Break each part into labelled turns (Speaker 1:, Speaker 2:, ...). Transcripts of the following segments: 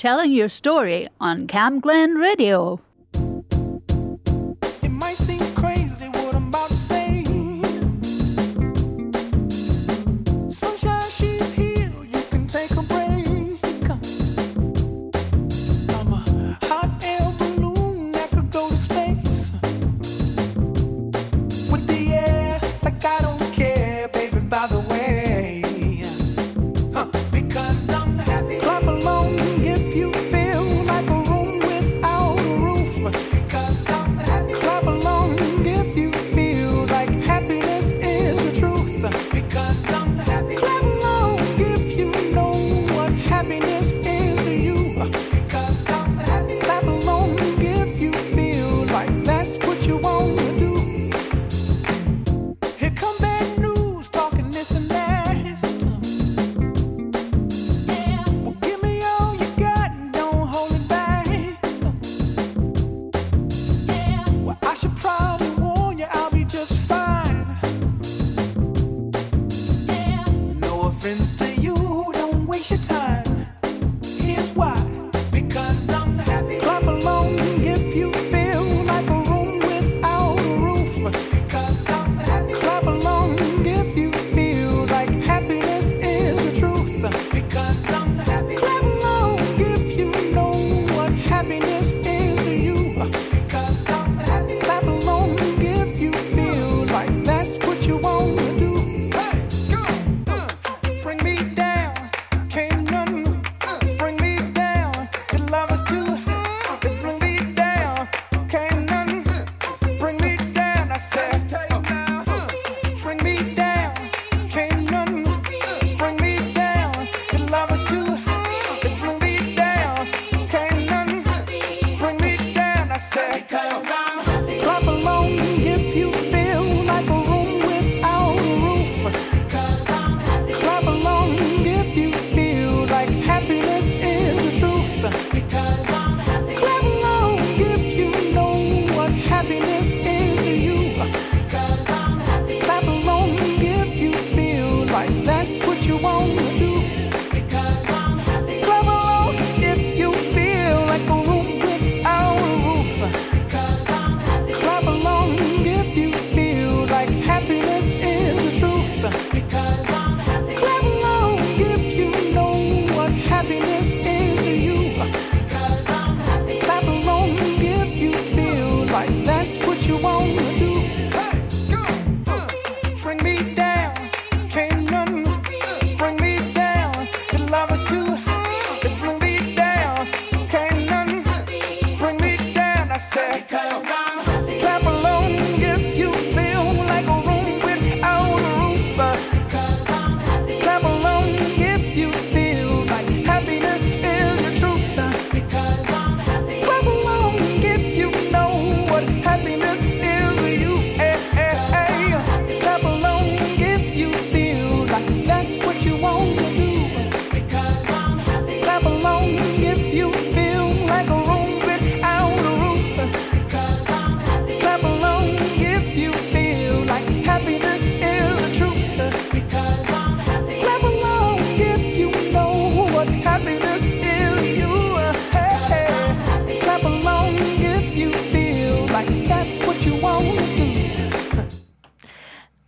Speaker 1: telling your story on Cam Glen Radio.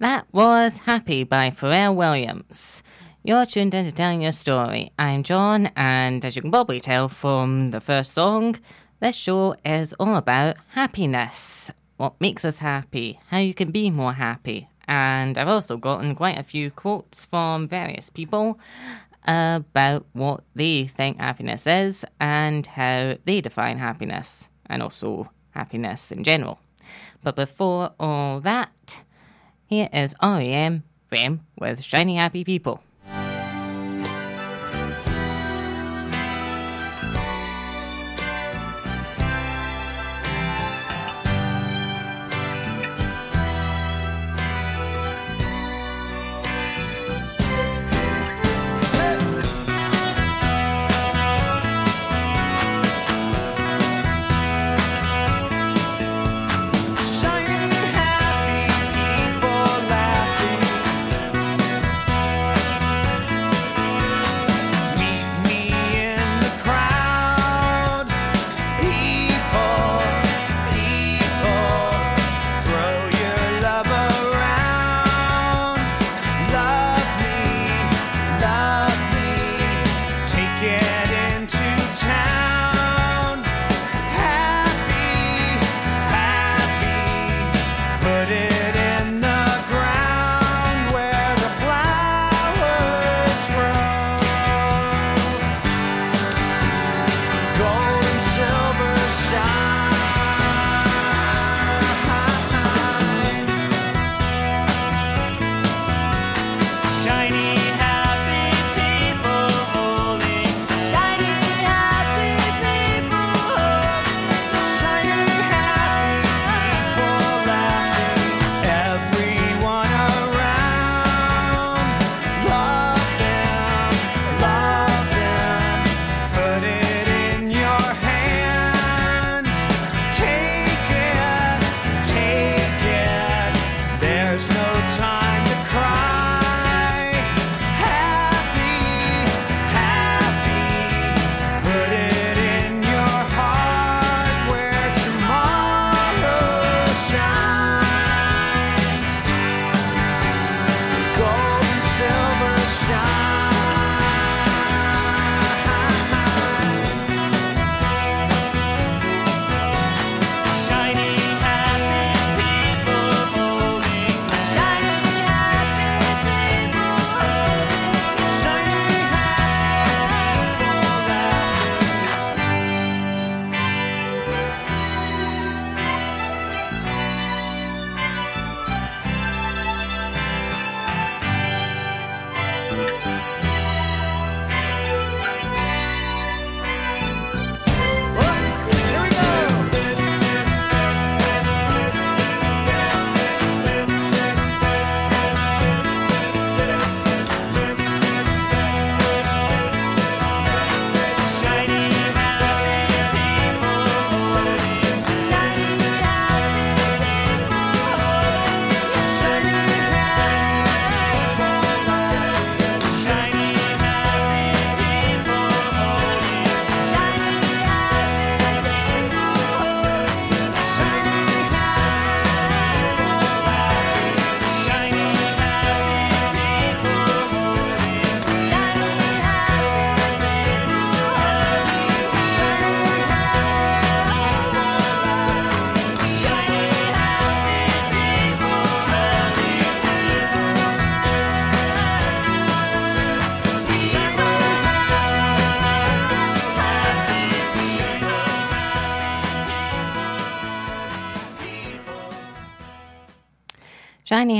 Speaker 2: That
Speaker 3: was Happy by Pharrell Williams. You're tuned in to telling your story. I'm John, and as you can probably tell from the first song, this show is all about happiness. What makes us happy, how you can be more happy. And I've also gotten quite a few quotes from various people about what they think happiness is and how they define happiness, and also happiness in general. But before all that, here is R.E.M. Ram with Shiny Happy People.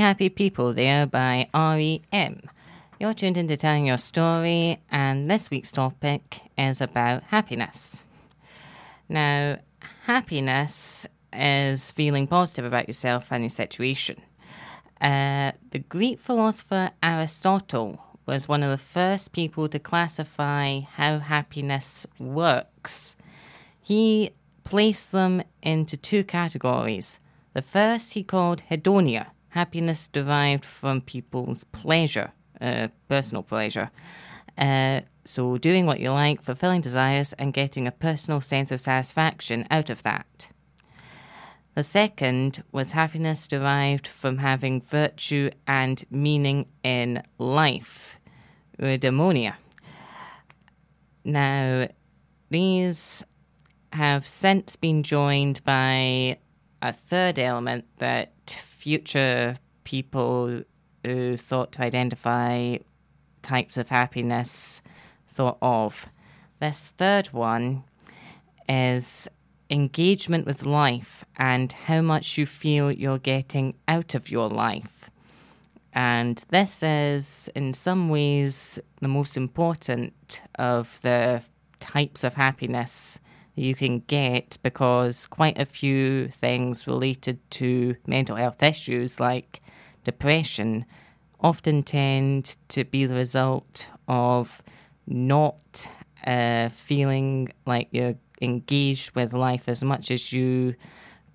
Speaker 2: Happy People
Speaker 3: there by REM. You're tuned in to telling your story, and this week's topic is about happiness. Now, happiness is feeling positive about yourself and your situation. Uh, the Greek philosopher Aristotle was one of the first people to classify how happiness works. He placed them into two categories. The first he called hedonia, happiness derived from people's pleasure, uh, personal pleasure. Uh, so, doing what you like, fulfilling desires, and getting a personal sense of satisfaction out of that. The second was happiness derived from having virtue and meaning in life, eudaimonia. Now, these have since been joined by a third element that future people who thought to identify types of happiness thought of. This third one is engagement with life and how much you feel you're getting out of your life. And this is, in some ways, the most important of the types of happiness you can get because quite a few things related to mental health issues like depression often tend to be the result of not uh, feeling like you're engaged with life as much as you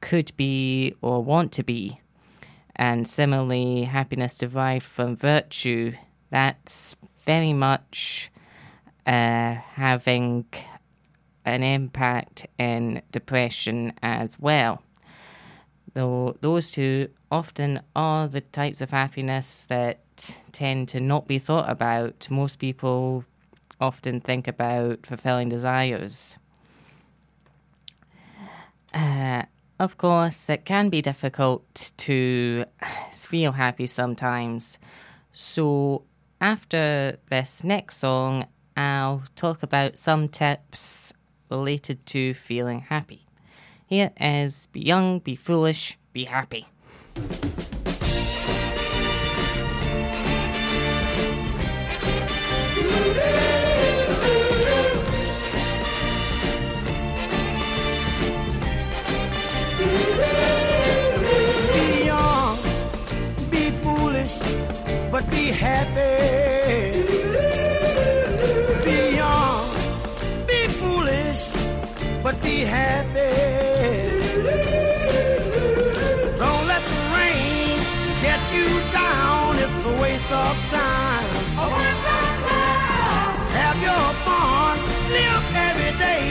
Speaker 3: could be or want to be. And similarly, happiness derived from virtue, that's very much uh, having an impact in depression as well. Though those two often are the types of happiness that tend to not be thought about. Most people often think about fulfilling desires. Uh, of course, it can be difficult to feel happy sometimes. So, after this next song, I'll talk about some tips related to feeling happy. Here is Be Young, Be Foolish, Be Happy.
Speaker 2: Be young, be foolish, but be happy. Happy. Don't let the rain get you down, it's a waste of time. A waste of time. Have your fun, live every day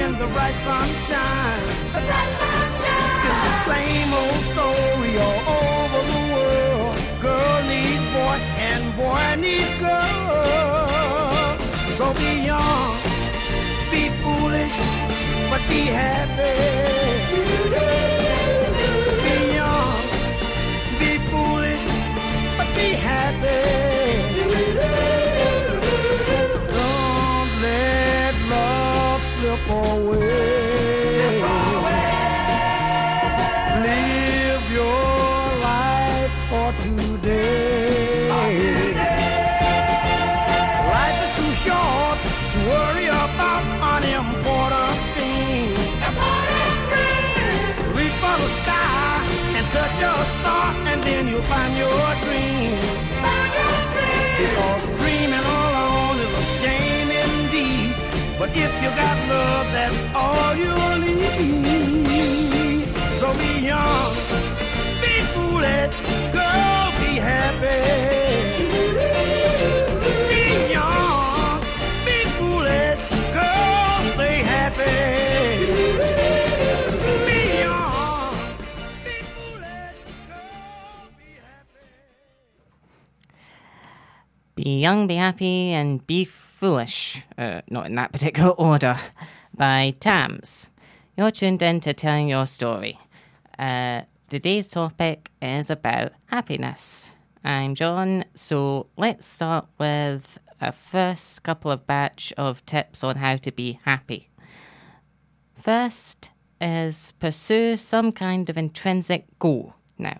Speaker 2: in the bright sunshine. The bright sunshine. It's the same old story all over the world. Girl needs boy and boy needs girl. Be happy. Be young, be foolish, but be happy. Don't let love slip away. And then you'll find your dream. Because dreaming alone is a shame indeed. But if you got love, that's all you'll need. So be young, be foolish, girl, be happy. Be Young, Be Happy,
Speaker 3: and Be Foolish, uh, not in that particular order, by Tams. You're tuned in to telling your story. Uh, today's topic is about happiness. I'm John, so let's start with a first couple of batch of tips on how to be happy. First is pursue some kind of intrinsic goal. Now,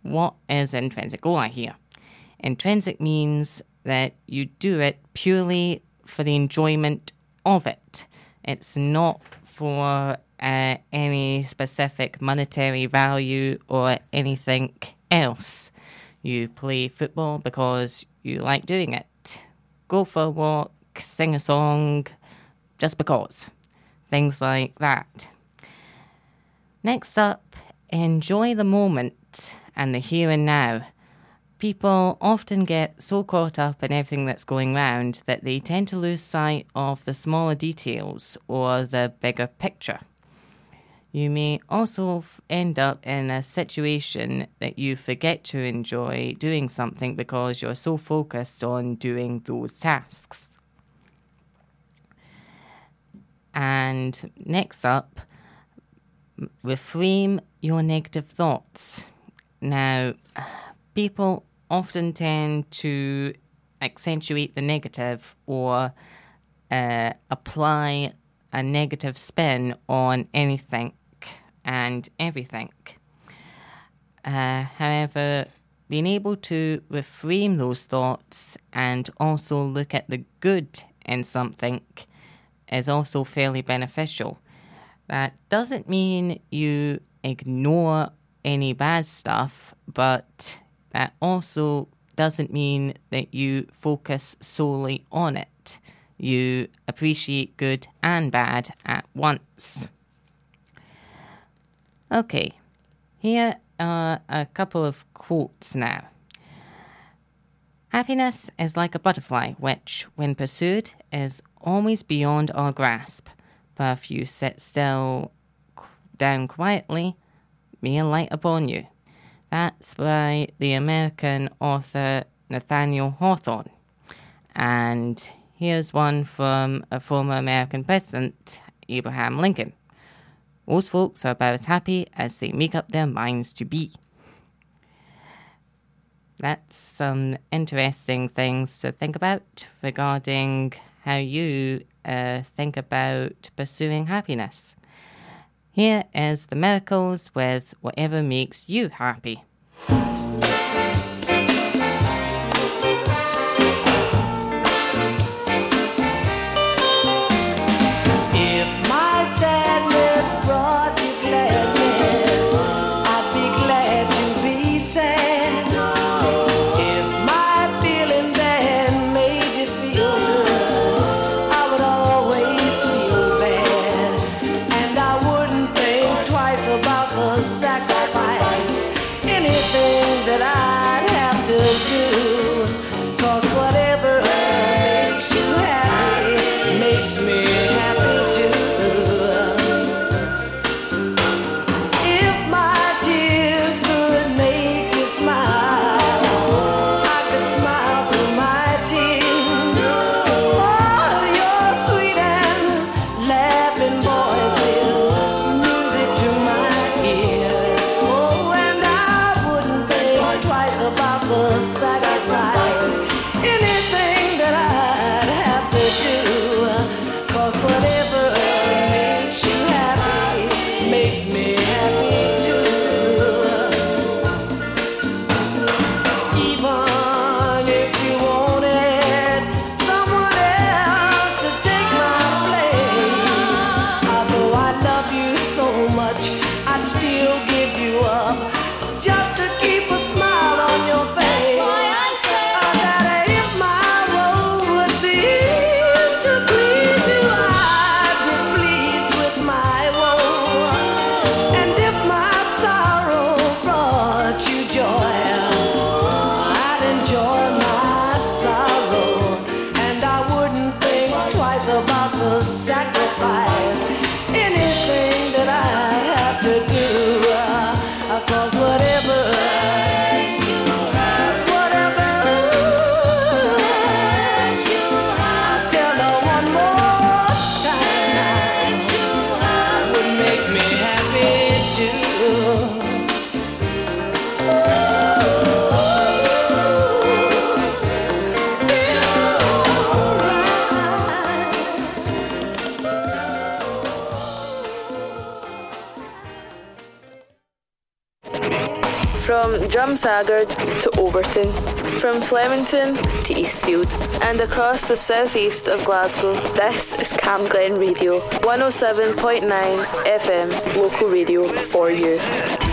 Speaker 3: what is intrinsic goal here? Intrinsic means that you do it purely for the enjoyment of it. It's not for uh, any specific monetary value or anything else. You play football because you like doing it. Go for a walk, sing a song, just because. Things like that. Next up, enjoy the moment and the here and now. People often get so caught up in everything that's going round that they tend to lose sight of the smaller details or the bigger picture. You may also end up in a situation that you forget to enjoy doing something because you're so focused on doing those tasks. And next up, reframe your negative thoughts. Now, people often tend to accentuate the negative or uh, apply a negative spin on anything and everything. Uh, however, being able to reframe those thoughts and also look at the good in something is also fairly beneficial. That doesn't mean you ignore any bad stuff, but that also doesn't mean that you focus solely on it. You appreciate good and bad at once. Okay, here are a couple of quotes now. Happiness is like a butterfly, which, when pursued, is always beyond our grasp. But if you sit still down quietly, may light upon you. That's by the American author Nathaniel Hawthorne. And here's one from a former American president, Abraham Lincoln. Most folks are about as happy as they make up their minds to be. That's some interesting things to think about regarding how you uh, think about pursuing happiness. Here is the miracles with whatever makes you happy.
Speaker 2: To
Speaker 4: Overton, from Flemington to Eastfield, and across the southeast of Glasgow, this is Cam Glen Radio, 107.9 FM, local radio for you.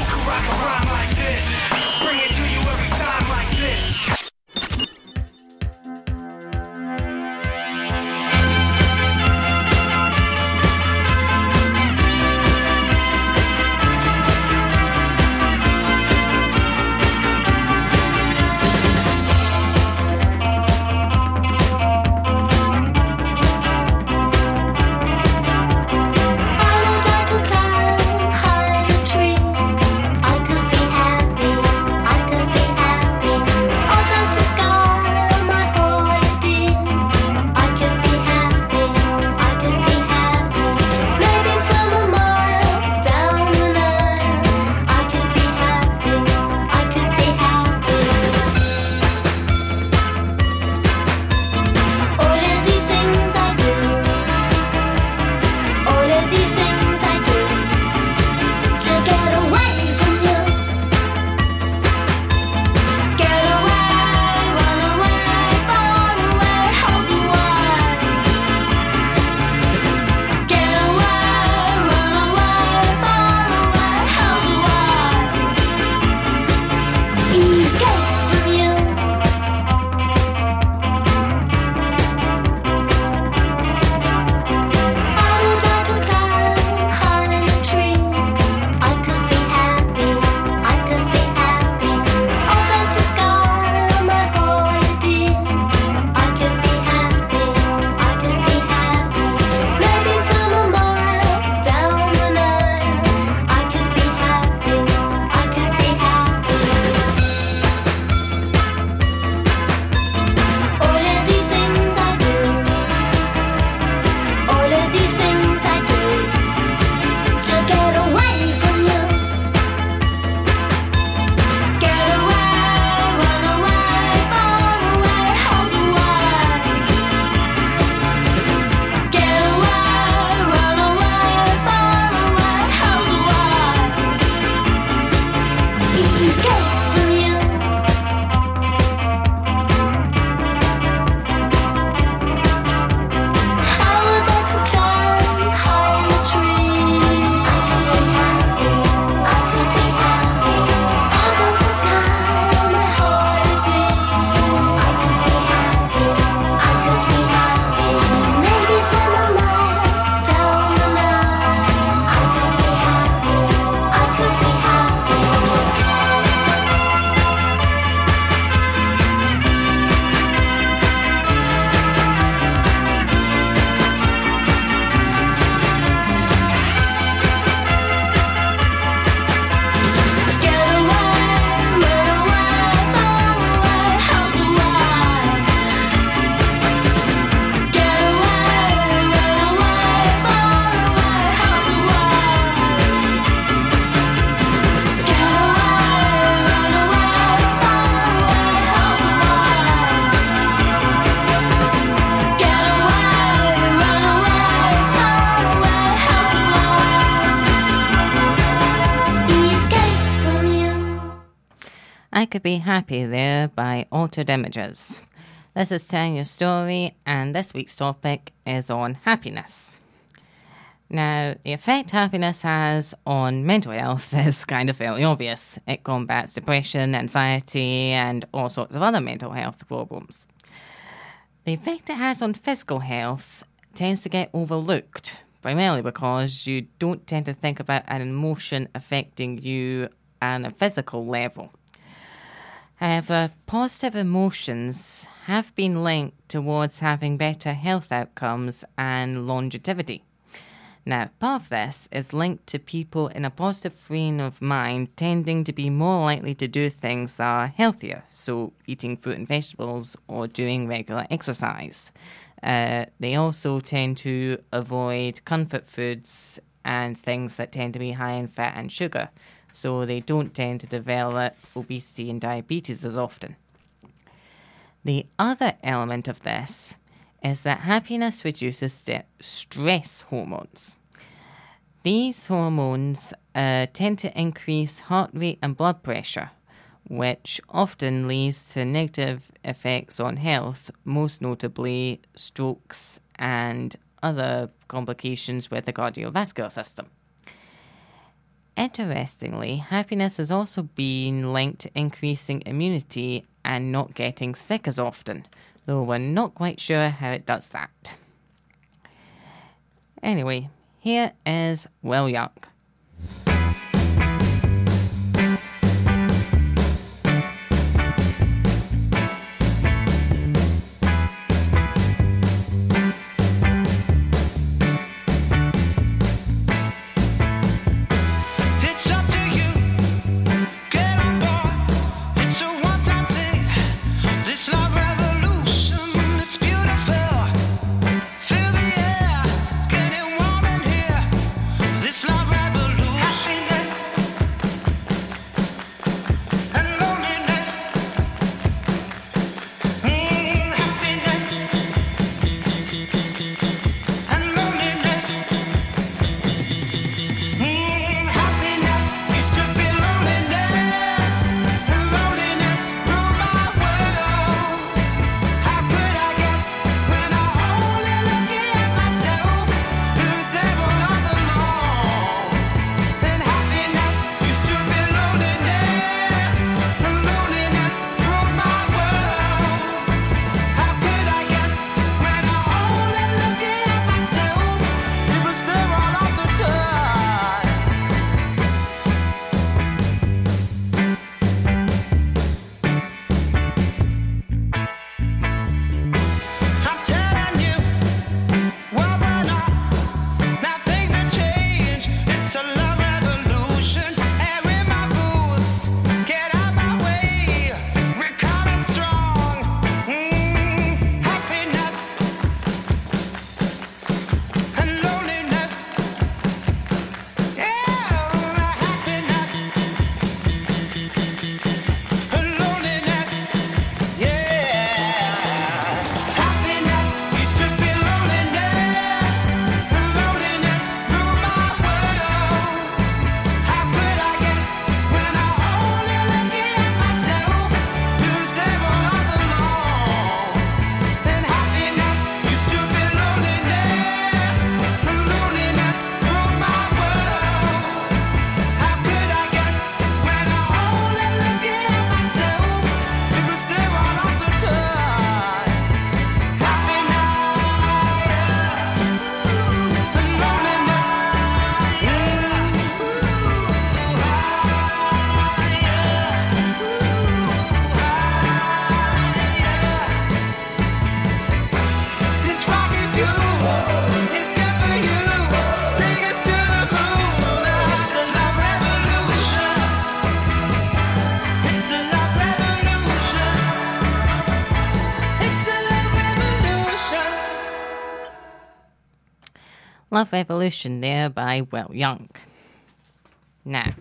Speaker 5: Happy
Speaker 3: there by Altered Images. This is Telling Your Story, and this week's topic is on happiness. Now, the effect happiness has on mental health is kind of fairly obvious. It combats depression, anxiety, and all sorts of other mental health problems. The effect it has on physical health tends to get overlooked, primarily because you don't tend to think about an emotion affecting you on a physical level. However, positive emotions have been linked towards having better health outcomes and longevity. Now, part of this is linked to people in a positive frame of mind tending to be more likely to do things that are healthier, so eating fruit and vegetables or doing regular exercise. Uh, they also tend to avoid comfort foods and things that tend to be high in fat and sugar, so they don't tend to develop obesity and diabetes as often. The other element of this is that happiness reduces st- stress hormones. These hormones uh, tend to increase heart rate and blood pressure, which often leads to negative effects on health, most notably strokes and other complications with the cardiovascular system. Interestingly, happiness has also been linked to increasing immunity and not getting sick as often, though we're not quite sure how it does that. Anyway, here is Will Young. Love Evolution there by Will Young. Now,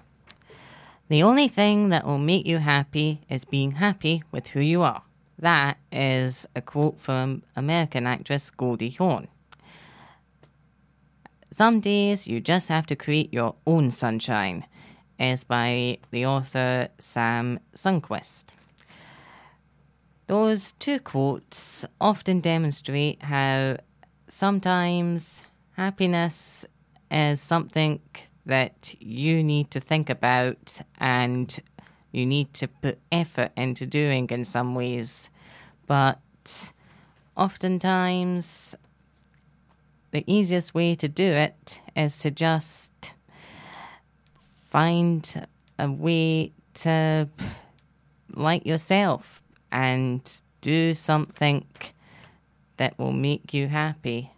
Speaker 3: the only thing that will make you happy is being happy with who you are. That is a quote from American actress Goldie Hawn. Some days you just have to create your own sunshine, is by the author Sam Sunquist. Those two quotes often demonstrate how sometimes happiness is something that you need to think about and you need to put effort into doing in some ways. But oftentimes, the easiest way to do it is to just find a way to like yourself and do something that will make you happy.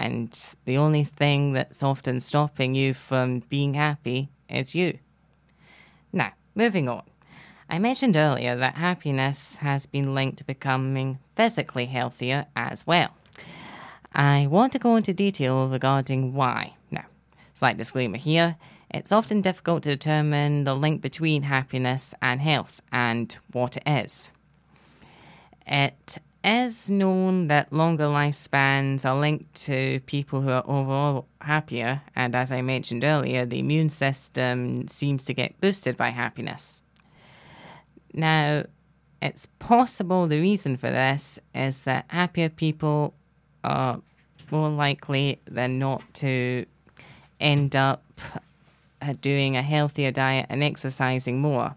Speaker 3: And the only thing that's often stopping you from being happy is you. Now, moving on. I mentioned earlier that happiness has been linked to becoming physically healthier as well. I want to go into detail regarding why. Now, slight disclaimer here it's often difficult to determine the link between happiness and health and what it is. It is known that longer lifespans are linked to people who are overall happier, and as I mentioned earlier, the immune system seems to get boosted by happiness. Now, it's possible the reason for this is that happier people are more likely than not to end up doing a healthier diet and exercising more.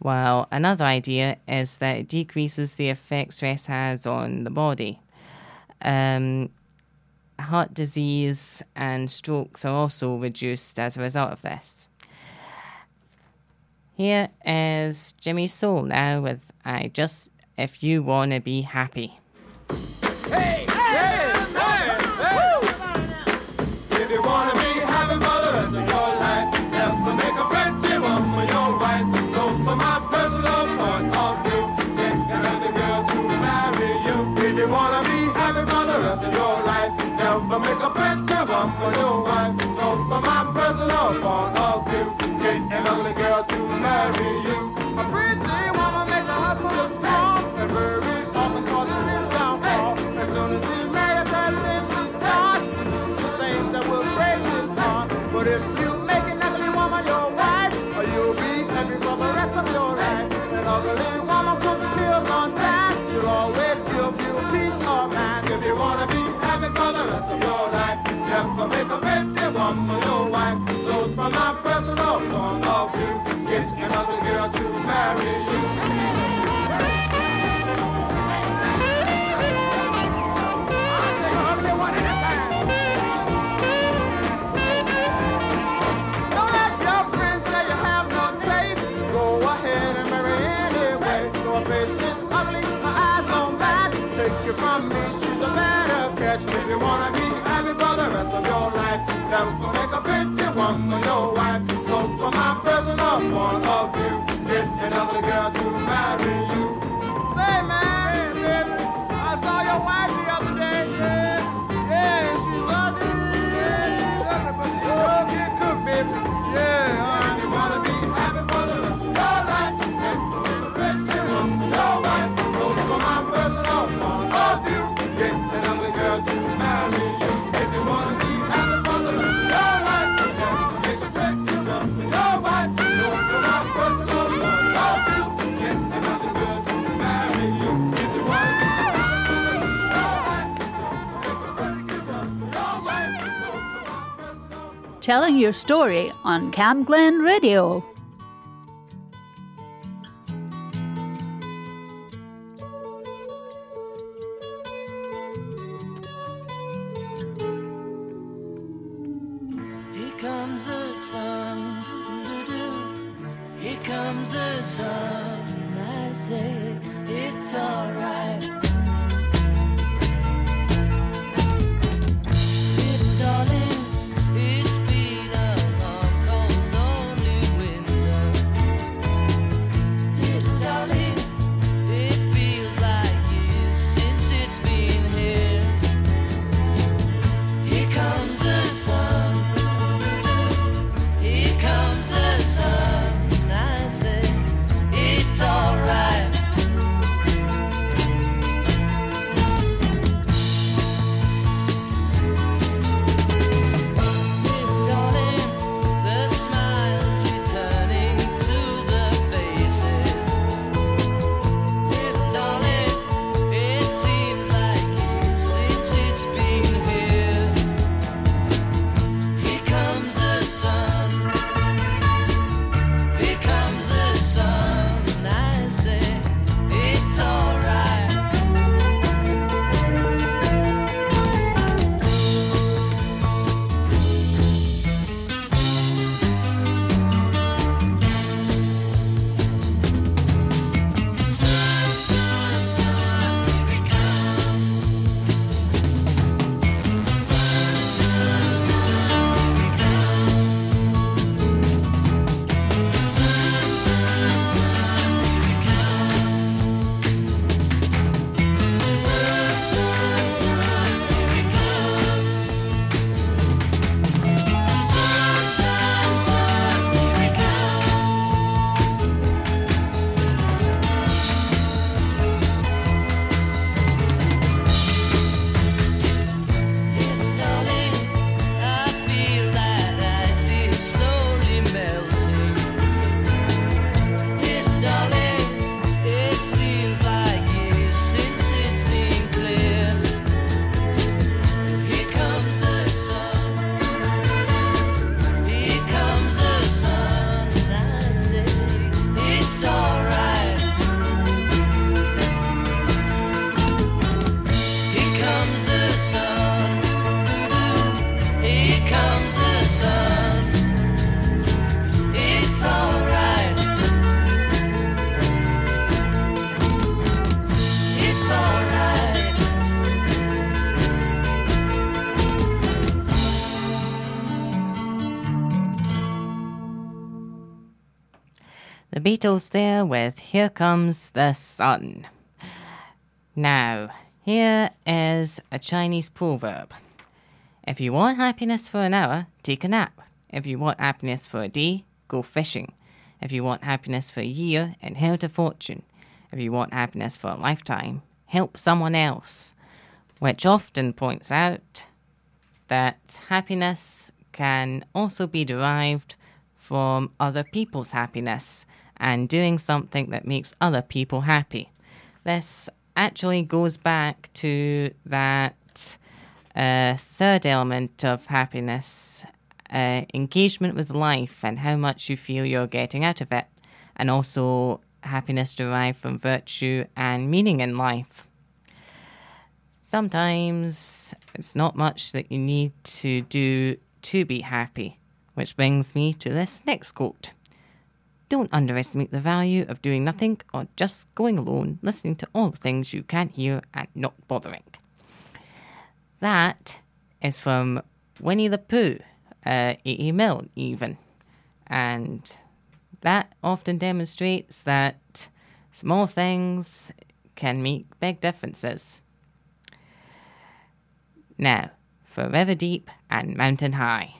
Speaker 3: While another idea is that it decreases the effect stress has on the body. Um, heart disease and strokes are also reduced as a result of this. Here is Jimmy Soul now with I Just If You Wanna Be Happy.
Speaker 6: If wife. So for my personal point of view, get an ugly girl to marry you. Make a pretty woman your wife. So from my personal point of view, get an ugly girl to marry you. You wanna be happy for the rest of your life, never gonna make a pretty woman your wife. So from my personal point of view, get an ugly girl to marry you. Say man, baby, I saw your wife the other day. Yeah, yeah, she's ugly. Yeah, ugly, but she sure can cook, baby. Yeah,
Speaker 1: Telling your story on Camglen Radio.
Speaker 7: The
Speaker 3: Beatles there with Here Comes the Sun. Now, here is a Chinese proverb. If you want happiness for an hour, take a nap. If you want happiness for a day, go fishing. If you want happiness for a year, inherit a fortune. If you want happiness for a lifetime, help someone else. Which often points out that happiness can also be derived from other people's happiness and doing something that makes other people happy. This actually goes back to that uh, third element of happiness uh, engagement with life and how much you feel you're getting out of it, and also happiness derived from virtue and meaning in life. Sometimes it's not much that you need to do to be happy, which brings me to this next quote. Don't underestimate the value of doing nothing or just going alone, listening to all the things you can't hear and not bothering. That is from Winnie the Pooh, uh, E.E. Milne, even. And that often demonstrates that small things can make big differences. Now,
Speaker 8: for River Deep and Mountain High.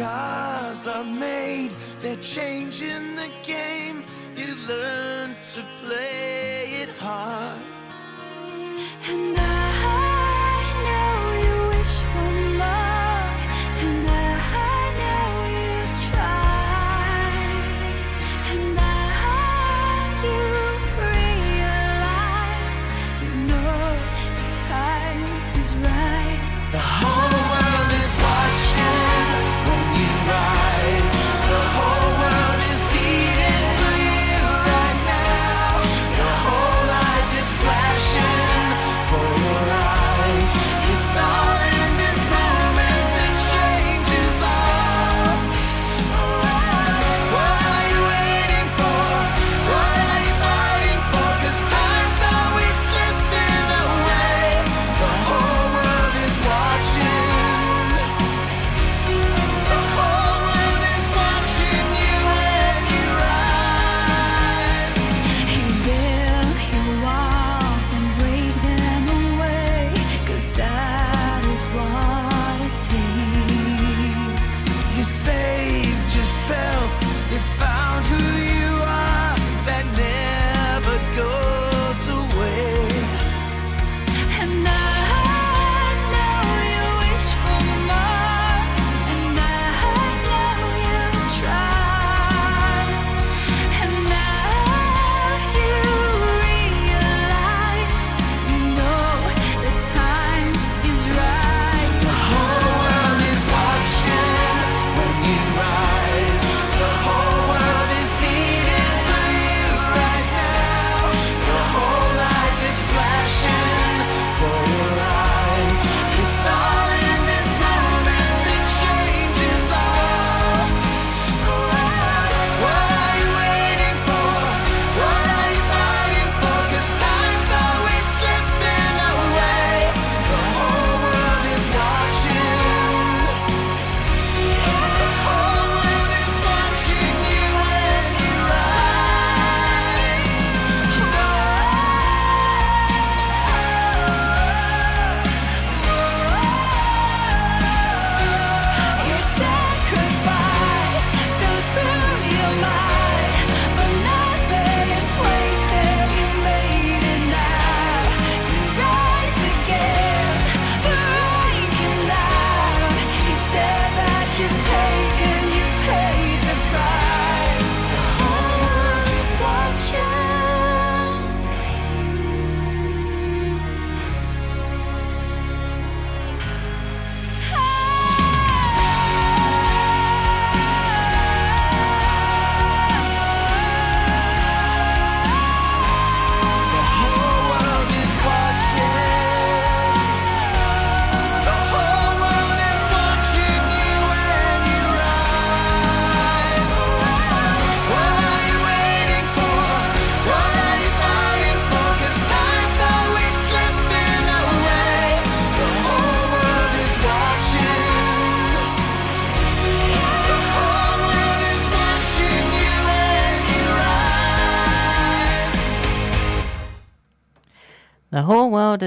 Speaker 2: Scars are made, they're changing the game. You learn to play it hard.
Speaker 9: And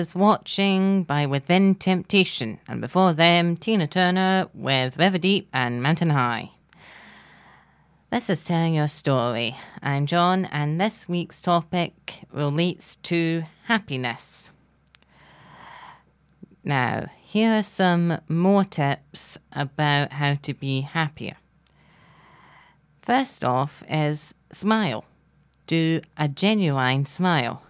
Speaker 2: Watching
Speaker 3: by Within Temptation, and before them, Tina Turner with River Deep and Mountain High. This is Telling Your Story. I'm John, and this week's topic relates to happiness. Now, here are some more tips about how to be happier. First off is smile. Do a genuine smile.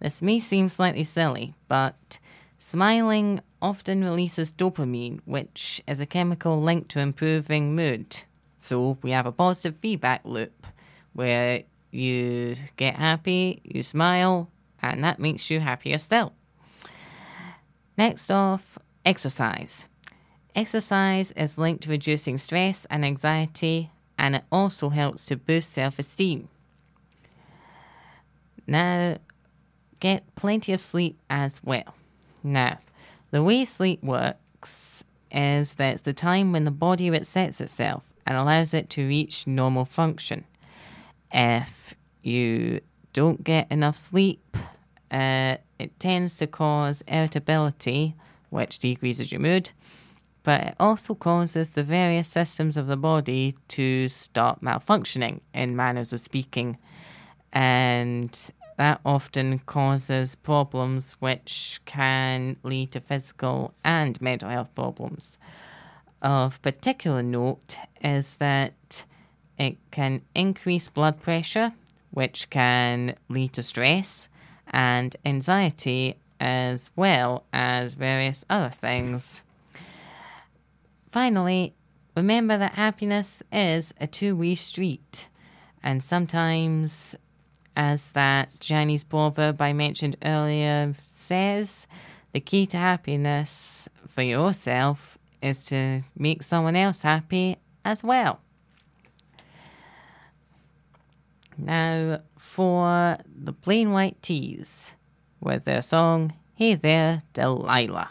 Speaker 3: This may seem slightly silly, but smiling often releases dopamine, which is a chemical linked to improving mood. So we have a positive feedback loop where you get happy, you smile, and that makes you happier still. Next off, exercise. Exercise is linked to reducing stress and anxiety, and it also helps to boost self esteem. Now, get plenty of sleep as well. Now, the way sleep works is that it's the time when the body resets itself and allows it to reach normal function. If you don't get enough sleep, uh, it tends to cause irritability, which decreases your mood, but it also causes the various systems of the body to start malfunctioning in manners of speaking. And that often causes problems which can lead to physical and mental health problems. Of particular note is that it can increase blood pressure, which can lead to stress and anxiety, as well as various other things. Finally, remember that happiness is a two way street, and sometimes, as that Chinese proverb I mentioned earlier says, the key to happiness for yourself is to make someone else happy as well. Now, for the Plain White T's with their song Hey There, Delilah.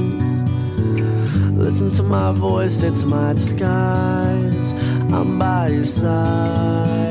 Speaker 10: Listen to my voice, it's my disguise. I'm by your side.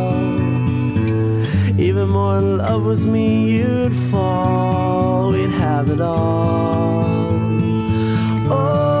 Speaker 10: Even more in love with me, you'd fall. We'd have it all. Oh,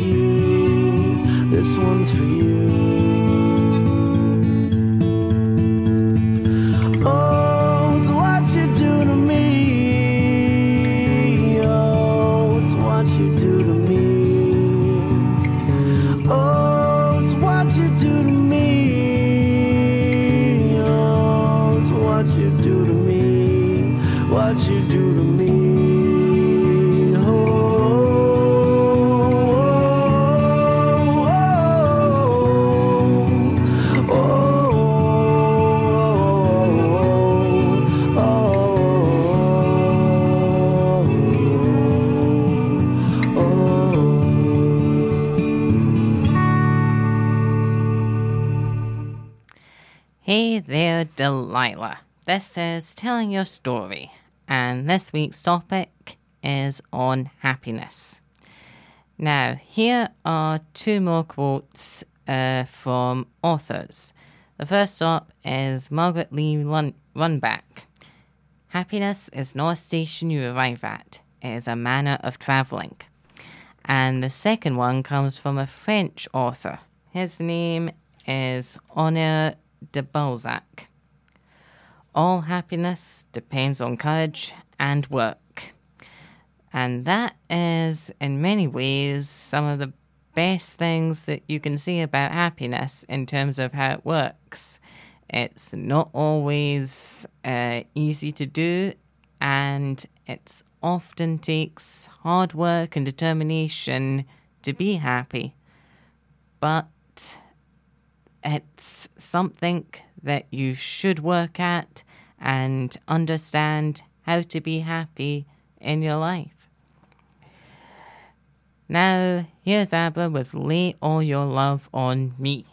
Speaker 3: Delilah. This is Telling Your Story, and this week's topic is on happiness. Now, here are two more quotes uh, from authors. The first up is Margaret Lee Run- Runbeck. Happiness is not a station you arrive at, it is a manner of travelling. And the second one comes from a French author. His name is Honoré de Balzac. All happiness depends on courage and work. And that is, in many ways, some of the best things that you can see about happiness in terms of how it works. It's not always uh, easy to do, and it often takes hard work and determination to be happy. But it's something that you should work at and understand how to be happy in your life. Now, here's ABBA with Lay All Your Love on Me.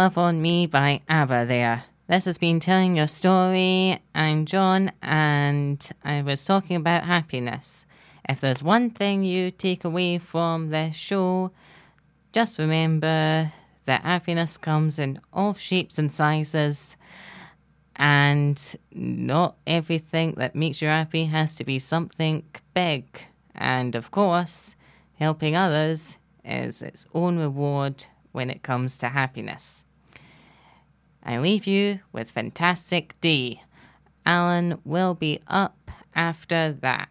Speaker 11: Love on me by ABBA there. This has been Telling Your Story. I'm John, and I was talking about happiness. If there's one thing you take away from this show, just remember that happiness comes in all shapes and sizes, and not everything that makes you happy has to be something big. And of course, helping others is its own reward when it comes to happiness. I leave you with Fantastic Day Alan will be up after that.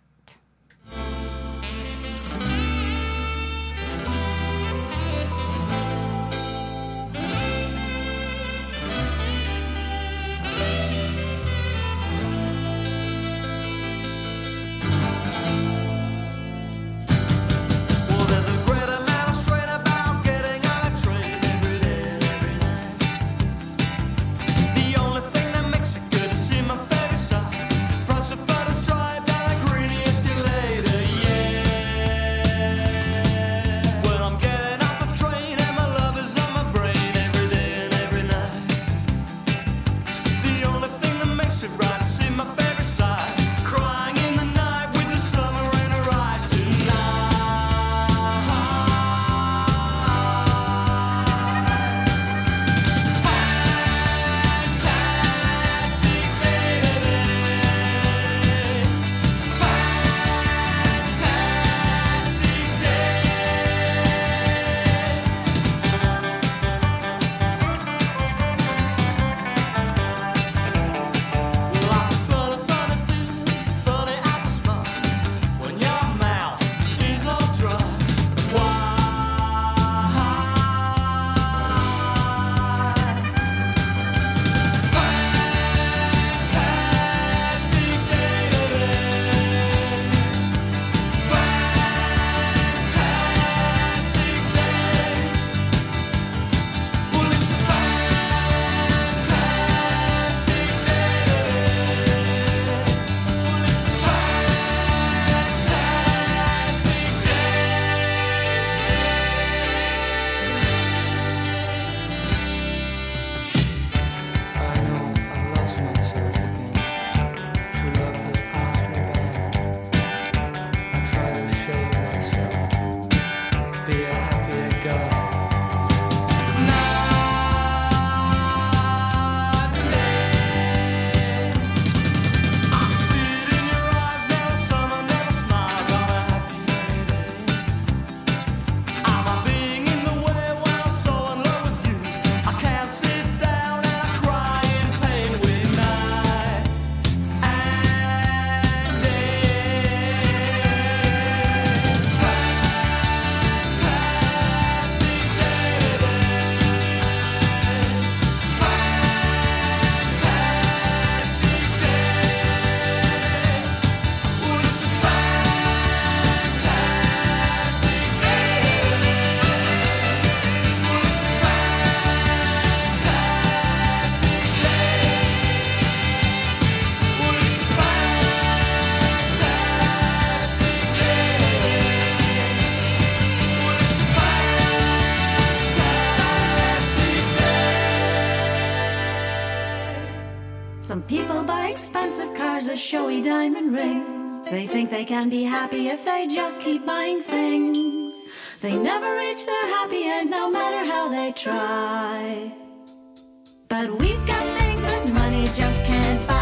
Speaker 12: They just keep buying things. They never reach their happy end no matter how they try. But we've got things that money just can't buy.